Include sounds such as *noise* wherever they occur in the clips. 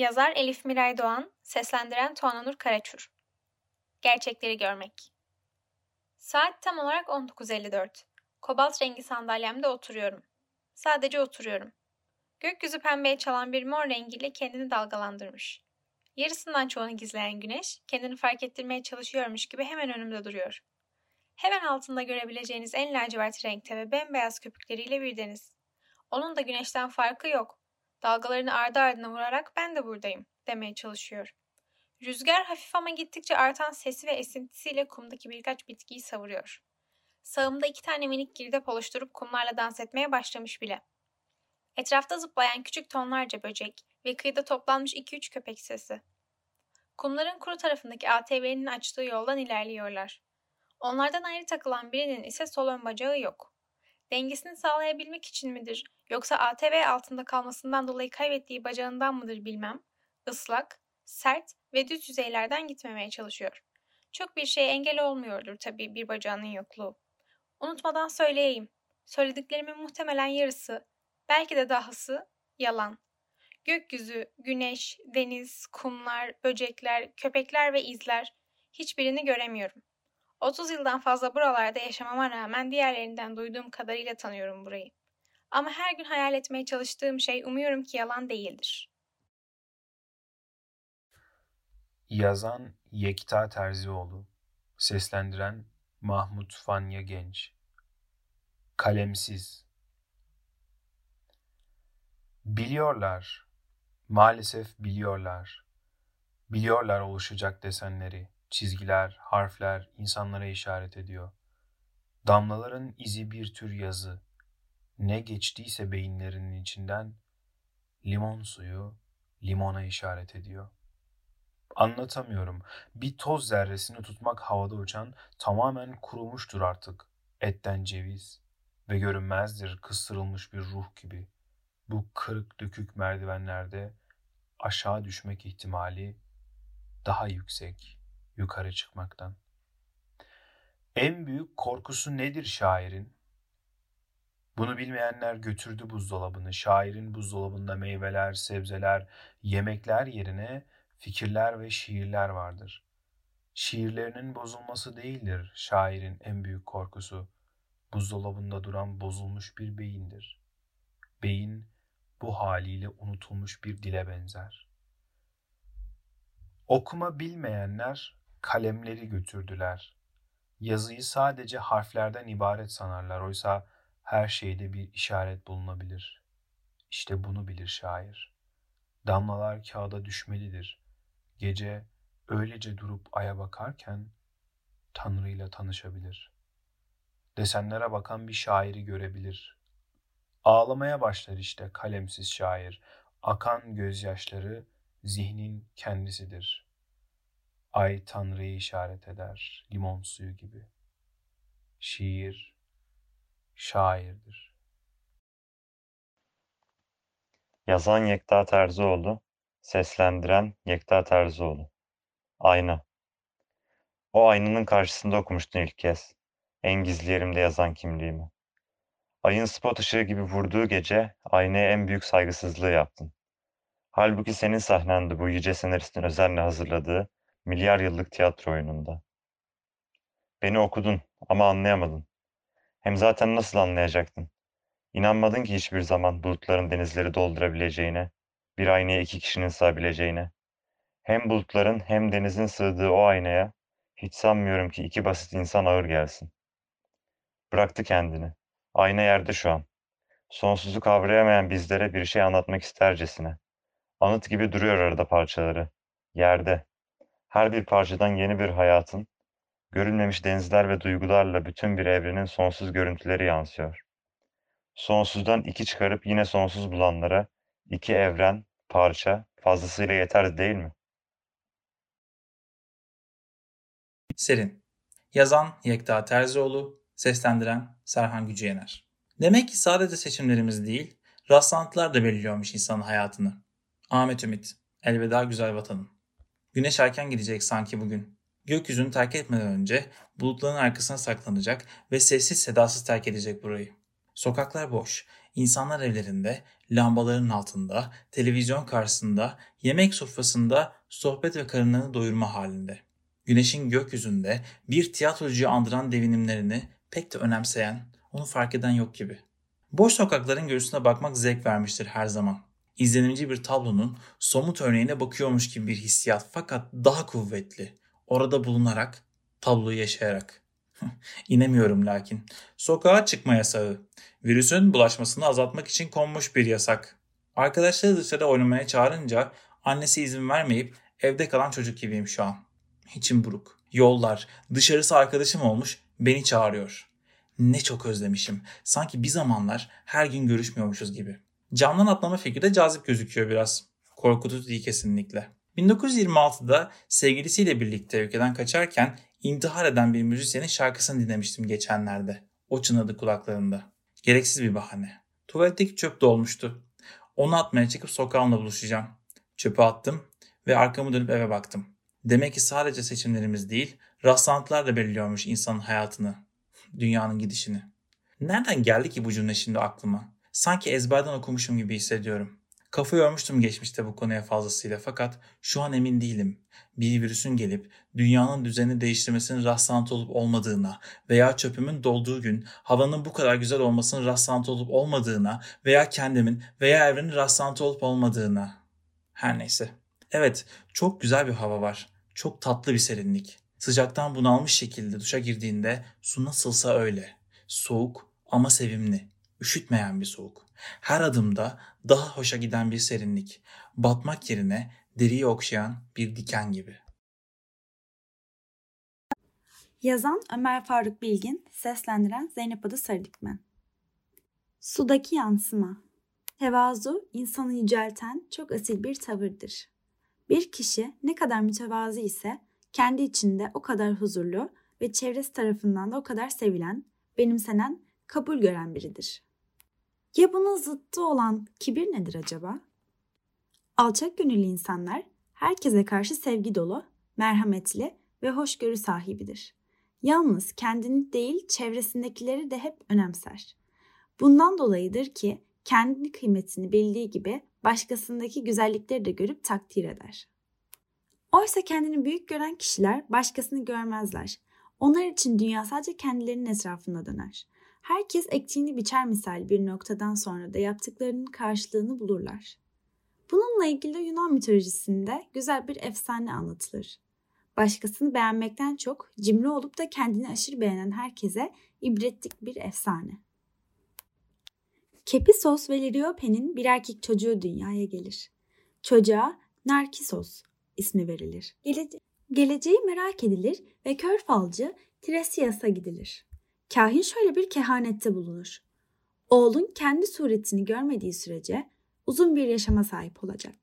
Yazar Elif Miray Doğan, seslendiren Tuğanonur Karaçur. Gerçekleri görmek. Saat tam olarak 19.54. Kobalt rengi sandalyemde oturuyorum. Sadece oturuyorum. Gökyüzü pembeye çalan bir mor rengiyle kendini dalgalandırmış. Yarısından çoğunu gizleyen güneş, kendini fark ettirmeye çalışıyormuş gibi hemen önümde duruyor. Hemen altında görebileceğiniz en lacivert renkte ve bembeyaz köpükleriyle bir deniz. Onun da güneşten farkı yok. Dalgalarını ardı ardına vurarak ben de buradayım demeye çalışıyor. Rüzgar hafif ama gittikçe artan sesi ve esintisiyle kumdaki birkaç bitkiyi savuruyor. Sağımda iki tane minik girdap oluşturup kumlarla dans etmeye başlamış bile. Etrafta zıplayan küçük tonlarca böcek ve kıyıda toplanmış iki üç köpek sesi. Kumların kuru tarafındaki ATV'nin açtığı yoldan ilerliyorlar. Onlardan ayrı takılan birinin ise sol ön bacağı yok. Dengesini sağlayabilmek için midir, yoksa ATV altında kalmasından dolayı kaybettiği bacağından mıdır bilmem, ıslak, sert ve düz yüzeylerden gitmemeye çalışıyor. Çok bir şeye engel olmuyordur tabii bir bacağının yokluğu. Unutmadan söyleyeyim. Söylediklerimin muhtemelen yarısı, belki de dahası yalan. Gökyüzü, güneş, deniz, kumlar, böcekler, köpekler ve izler hiçbirini göremiyorum. 30 yıldan fazla buralarda yaşamama rağmen diğerlerinden duyduğum kadarıyla tanıyorum burayı. Ama her gün hayal etmeye çalıştığım şey umuyorum ki yalan değildir. Yazan Yekta Terzioğlu Seslendiren Mahmut Fanya Genç Kalemsiz Biliyorlar, maalesef biliyorlar. Biliyorlar oluşacak desenleri, çizgiler, harfler insanlara işaret ediyor. Damlaların izi bir tür yazı. Ne geçtiyse beyinlerinin içinden limon suyu limona işaret ediyor. Anlatamıyorum. Bir toz zerresini tutmak havada uçan tamamen kurumuştur artık. Etten ceviz ve görünmezdir kıstırılmış bir ruh gibi. Bu kırık dökük merdivenlerde aşağı düşmek ihtimali daha yüksek yukarı çıkmaktan. En büyük korkusu nedir şairin? Bunu bilmeyenler götürdü buzdolabını. Şairin buzdolabında meyveler, sebzeler, yemekler yerine fikirler ve şiirler vardır. Şiirlerinin bozulması değildir şairin en büyük korkusu. Buzdolabında duran bozulmuş bir beyindir. Beyin bu haliyle unutulmuş bir dile benzer. Okuma bilmeyenler kalemleri götürdüler. Yazıyı sadece harflerden ibaret sanarlar. Oysa her şeyde bir işaret bulunabilir. İşte bunu bilir şair. Damlalar kağıda düşmelidir. Gece öylece durup aya bakarken Tanrı ile tanışabilir. Desenlere bakan bir şairi görebilir. Ağlamaya başlar işte kalemsiz şair. Akan gözyaşları zihnin kendisidir. Ay Tanrı'yı işaret eder, limon suyu gibi. Şiir, şairdir. Yazan Yekta Terzioğlu, seslendiren Yekta Terzioğlu. Ayna. O aynanın karşısında okumuştun ilk kez. En gizli yerimde yazan kimliğimi. Ayın spot ışığı gibi vurduğu gece aynaya en büyük saygısızlığı yaptın. Halbuki senin sahnendi bu yüce senaristin özenle hazırladığı milyar yıllık tiyatro oyununda. Beni okudun ama anlayamadın. Hem zaten nasıl anlayacaktın? İnanmadın ki hiçbir zaman bulutların denizleri doldurabileceğine, bir aynaya iki kişinin sığabileceğine. Hem bulutların hem denizin sığdığı o aynaya hiç sanmıyorum ki iki basit insan ağır gelsin. Bıraktı kendini. Ayna yerde şu an. Sonsuzu kavrayamayan bizlere bir şey anlatmak istercesine. Anıt gibi duruyor arada parçaları. Yerde. Her bir parçadan yeni bir hayatın, görülmemiş denizler ve duygularla bütün bir evrenin sonsuz görüntüleri yansıyor. Sonsuzdan iki çıkarıp yine sonsuz bulanlara iki evren, parça fazlasıyla yeter değil mi? Serin Yazan Yekta Terzioğlu, seslendiren Serhan Gücüyener. Demek ki sadece seçimlerimiz değil, rastlantılar da belirliyormuş insanın hayatını. Ahmet Ümit, elveda güzel vatanım. Güneş erken gidecek sanki bugün. Gökyüzünü terk etmeden önce bulutların arkasına saklanacak ve sessiz sedasız terk edecek burayı. Sokaklar boş. insanlar evlerinde, lambaların altında, televizyon karşısında, yemek sofrasında sohbet ve karınlarını doyurma halinde. Güneşin gökyüzünde bir tiyatrocuyu andıran devinimlerini pek de önemseyen, onu fark eden yok gibi. Boş sokakların görüntüsüne bakmak zevk vermiştir her zaman. İzlenimci bir tablonun somut örneğine bakıyormuş gibi bir hissiyat fakat daha kuvvetli. Orada bulunarak, tabloyu yaşayarak. *laughs* İnemiyorum lakin. Sokağa çıkma yasağı. Virüsün bulaşmasını azaltmak için konmuş bir yasak. Arkadaşları dışarı oynamaya çağırınca annesi izin vermeyip evde kalan çocuk gibiyim şu an. İçim buruk. Yollar, dışarısı arkadaşım olmuş, beni çağırıyor. Ne çok özlemişim. Sanki bir zamanlar her gün görüşmüyormuşuz gibi. Camdan atlama fikri de cazip gözüküyor biraz. Korkutucu değil kesinlikle. 1926'da sevgilisiyle birlikte ülkeden kaçarken intihar eden bir müzisyenin şarkısını dinlemiştim geçenlerde. O çınladı kulaklarında. Gereksiz bir bahane. Tuvaletteki çöp dolmuştu. Onu atmaya çıkıp sokağımla buluşacağım. Çöpü attım ve arkamı dönüp eve baktım. Demek ki sadece seçimlerimiz değil, rastlantılar da belirliyormuş insanın hayatını, dünyanın gidişini. Nereden geldi ki bu cümle şimdi aklıma? Sanki ezberden okumuşum gibi hissediyorum. Kafa yormuştum geçmişte bu konuya fazlasıyla fakat şu an emin değilim. Bir virüsün gelip dünyanın düzenini değiştirmesinin rastlantı olup olmadığına veya çöpümün dolduğu gün havanın bu kadar güzel olmasının rastlantı olup olmadığına veya kendimin veya evrenin rastlantı olup olmadığına. Her neyse. Evet, çok güzel bir hava var. Çok tatlı bir serinlik. Sıcaktan bunalmış şekilde duşa girdiğinde su nasılsa öyle. Soğuk ama sevimli. Üşütmeyen bir soğuk. Her adımda daha hoşa giden bir serinlik. Batmak yerine deriyi okşayan bir diken gibi. Yazan Ömer Faruk Bilgin, seslendiren Zeynep Adı Sarıdikmen. Sudaki yansıma Tevazu, insanı yücelten çok asil bir tavırdır. Bir kişi ne kadar mütevazi ise kendi içinde o kadar huzurlu ve çevresi tarafından da o kadar sevilen, benimsenen, kabul gören biridir. Ya bunun zıttı olan kibir nedir acaba? Alçak gönüllü insanlar herkese karşı sevgi dolu, merhametli ve hoşgörü sahibidir. Yalnız kendini değil çevresindekileri de hep önemser. Bundan dolayıdır ki kendi kıymetini bildiği gibi başkasındaki güzellikleri de görüp takdir eder. Oysa kendini büyük gören kişiler başkasını görmezler. Onlar için dünya sadece kendilerinin etrafında döner. Herkes ektiğini biçer misal bir noktadan sonra da yaptıklarının karşılığını bulurlar. Bununla ilgili Yunan mitolojisinde güzel bir efsane anlatılır. Başkasını beğenmekten çok cimri olup da kendini aşırı beğenen herkese ibretlik bir efsane. Kepisos ve Liriope'nin bir erkek çocuğu dünyaya gelir. Çocuğa Narkisos ismi verilir. Gele- geleceği merak edilir ve kör falcı Tiresias'a gidilir. Kahin şöyle bir kehanette bulunur. Oğlun kendi suretini görmediği sürece uzun bir yaşama sahip olacak.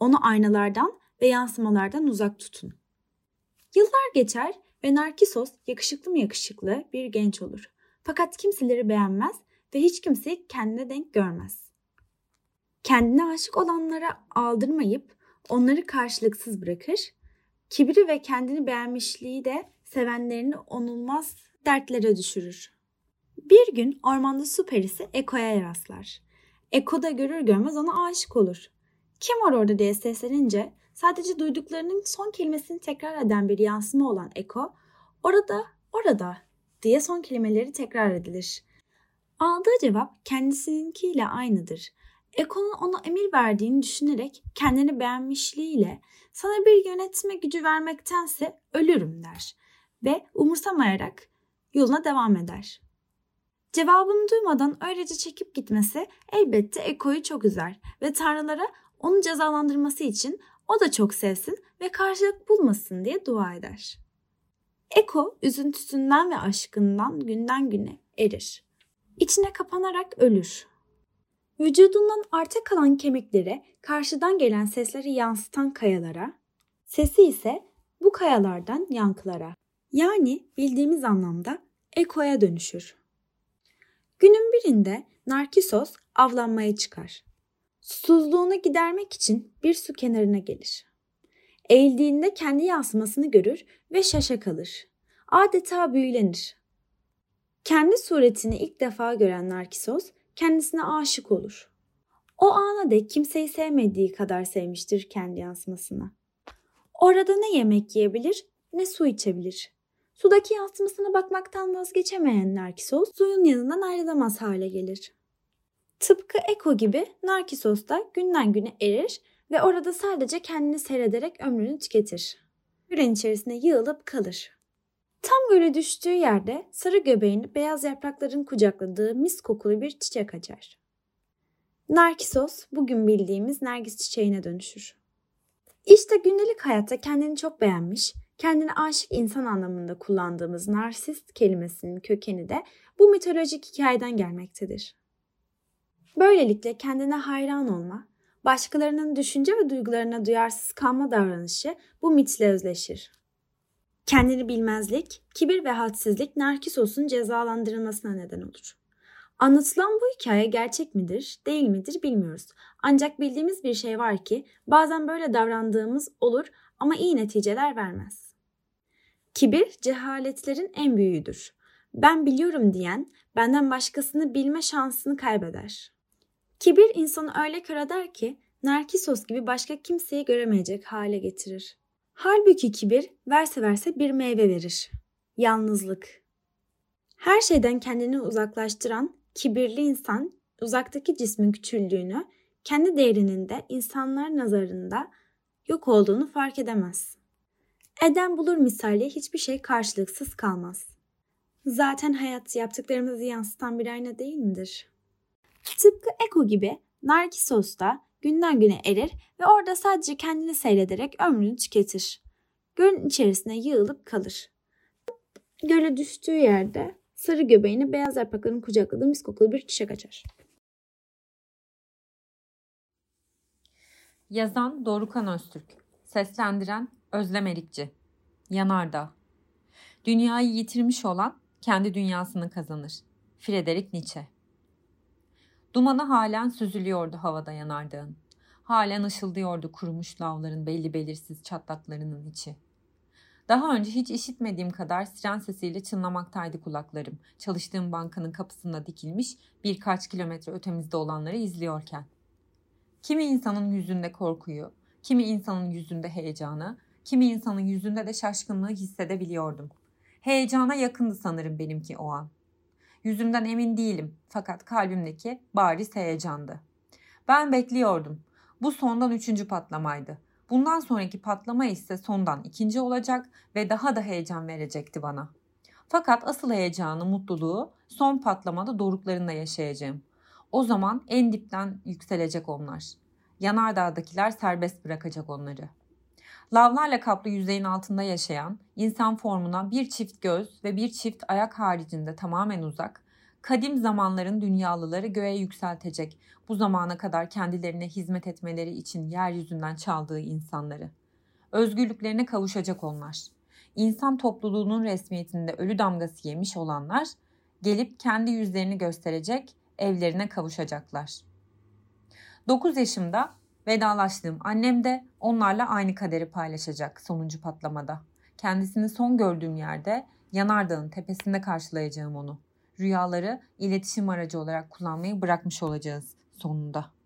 Onu aynalardan ve yansımalardan uzak tutun. Yıllar geçer ve Narkisos yakışıklı mı yakışıklı bir genç olur. Fakat kimseleri beğenmez ve hiç kimseyi kendine denk görmez. Kendine aşık olanlara aldırmayıp onları karşılıksız bırakır. Kibri ve kendini beğenmişliği de sevenlerini onulmaz dertlere düşürür. Bir gün ormanda su perisi Eko'ya rastlar. Eko da görür görmez ona aşık olur. Kim var orada diye seslenince sadece duyduklarının son kelimesini tekrar eden bir yansıma olan Eko, orada, orada diye son kelimeleri tekrar edilir. Aldığı cevap kendisininkiyle aynıdır. Eko'nun ona emir verdiğini düşünerek kendini beğenmişliğiyle sana bir yönetme gücü vermektense ölürüm der ve umursamayarak yoluna devam eder. Cevabını duymadan öylece çekip gitmesi elbette Eko'yu çok üzer ve tanrılara onu cezalandırması için o da çok sevsin ve karşılık bulmasın diye dua eder. Eko üzüntüsünden ve aşkından günden güne erir. İçine kapanarak ölür. Vücudundan arta kalan kemiklere karşıdan gelen sesleri yansıtan kayalara, sesi ise bu kayalardan yankılara. Yani bildiğimiz anlamda Eko'ya dönüşür. Günün birinde Narkisos avlanmaya çıkar. Susuzluğunu gidermek için bir su kenarına gelir. Eğildiğinde kendi yansımasını görür ve şaşa kalır. Adeta büyülenir. Kendi suretini ilk defa gören Narkisos kendisine aşık olur. O ana dek kimseyi sevmediği kadar sevmiştir kendi yansımasını. Orada ne yemek yiyebilir ne su içebilir. Sudaki yansımasına bakmaktan vazgeçemeyen Narkisos suyun yanından ayrılamaz hale gelir. Tıpkı Eko gibi Narkisos da günden güne erir ve orada sadece kendini seyrederek ömrünü tüketir. Gülen içerisine yığılıp kalır. Tam göle düştüğü yerde sarı göbeğini beyaz yaprakların kucakladığı mis kokulu bir çiçek açar. Narkisos bugün bildiğimiz nergis çiçeğine dönüşür. İşte gündelik hayatta kendini çok beğenmiş, kendine aşık insan anlamında kullandığımız narsist kelimesinin kökeni de bu mitolojik hikayeden gelmektedir. Böylelikle kendine hayran olma, başkalarının düşünce ve duygularına duyarsız kalma davranışı bu mitle özleşir. Kendini bilmezlik, kibir ve hadsizlik Narkisos'un cezalandırılmasına neden olur. Anlatılan bu hikaye gerçek midir, değil midir bilmiyoruz. Ancak bildiğimiz bir şey var ki bazen böyle davrandığımız olur ama iyi neticeler vermez. Kibir cehaletlerin en büyüğüdür. Ben biliyorum diyen benden başkasını bilme şansını kaybeder. Kibir insanı öyle kör eder ki Narkisos gibi başka kimseyi göremeyecek hale getirir. Halbuki kibir verse verse bir meyve verir. Yalnızlık. Her şeyden kendini uzaklaştıran kibirli insan uzaktaki cismin küçüldüğünü, kendi değerinin de insanlar nazarında yok olduğunu fark edemez. Eden bulur misali hiçbir şey karşılıksız kalmaz. Zaten hayat yaptıklarımızı yansıtan bir ayna değil midir? Tıpkı Eko gibi Narkisos da günden güne erir ve orada sadece kendini seyrederek ömrünü tüketir. Gölün içerisine yığılıp kalır. Göle düştüğü yerde sarı göbeğini beyaz yaprakların kucakladığı mis kokulu bir çiçek açar. Yazan Dorukan Öztürk Seslendiren Özlem Erikçi Yanardağ Dünyayı yitirmiş olan kendi dünyasını kazanır. Friedrich Nietzsche Dumanı halen süzülüyordu havada yanardağın. Halen ışıldıyordu kurumuş lavların belli belirsiz çatlaklarının içi. Daha önce hiç işitmediğim kadar siren sesiyle çınlamaktaydı kulaklarım. Çalıştığım bankanın kapısında dikilmiş birkaç kilometre ötemizde olanları izliyorken. Kimi insanın yüzünde korkuyu, kimi insanın yüzünde heyecanı, kimi insanın yüzünde de şaşkınlığı hissedebiliyordum. Heyecana yakındı sanırım benimki o an. Yüzümden emin değilim fakat kalbimdeki bariz heyecandı. Ben bekliyordum. Bu sondan üçüncü patlamaydı. Bundan sonraki patlama ise sondan ikinci olacak ve daha da heyecan verecekti bana. Fakat asıl heyecanı, mutluluğu son patlamada doruklarında yaşayacağım. O zaman en dipten yükselecek onlar. Yanardağ'dakiler serbest bırakacak onları. Lavlarla kaplı yüzeyin altında yaşayan, insan formuna bir çift göz ve bir çift ayak haricinde tamamen uzak, kadim zamanların dünyalıları göğe yükseltecek bu zamana kadar kendilerine hizmet etmeleri için yeryüzünden çaldığı insanları. Özgürlüklerine kavuşacak onlar. İnsan topluluğunun resmiyetinde ölü damgası yemiş olanlar gelip kendi yüzlerini gösterecek, evlerine kavuşacaklar. 9 yaşımda vedalaştığım annem de onlarla aynı kaderi paylaşacak sonuncu patlamada. Kendisini son gördüğüm yerde Yanardağ'ın tepesinde karşılayacağım onu rüyaları iletişim aracı olarak kullanmayı bırakmış olacağız sonunda.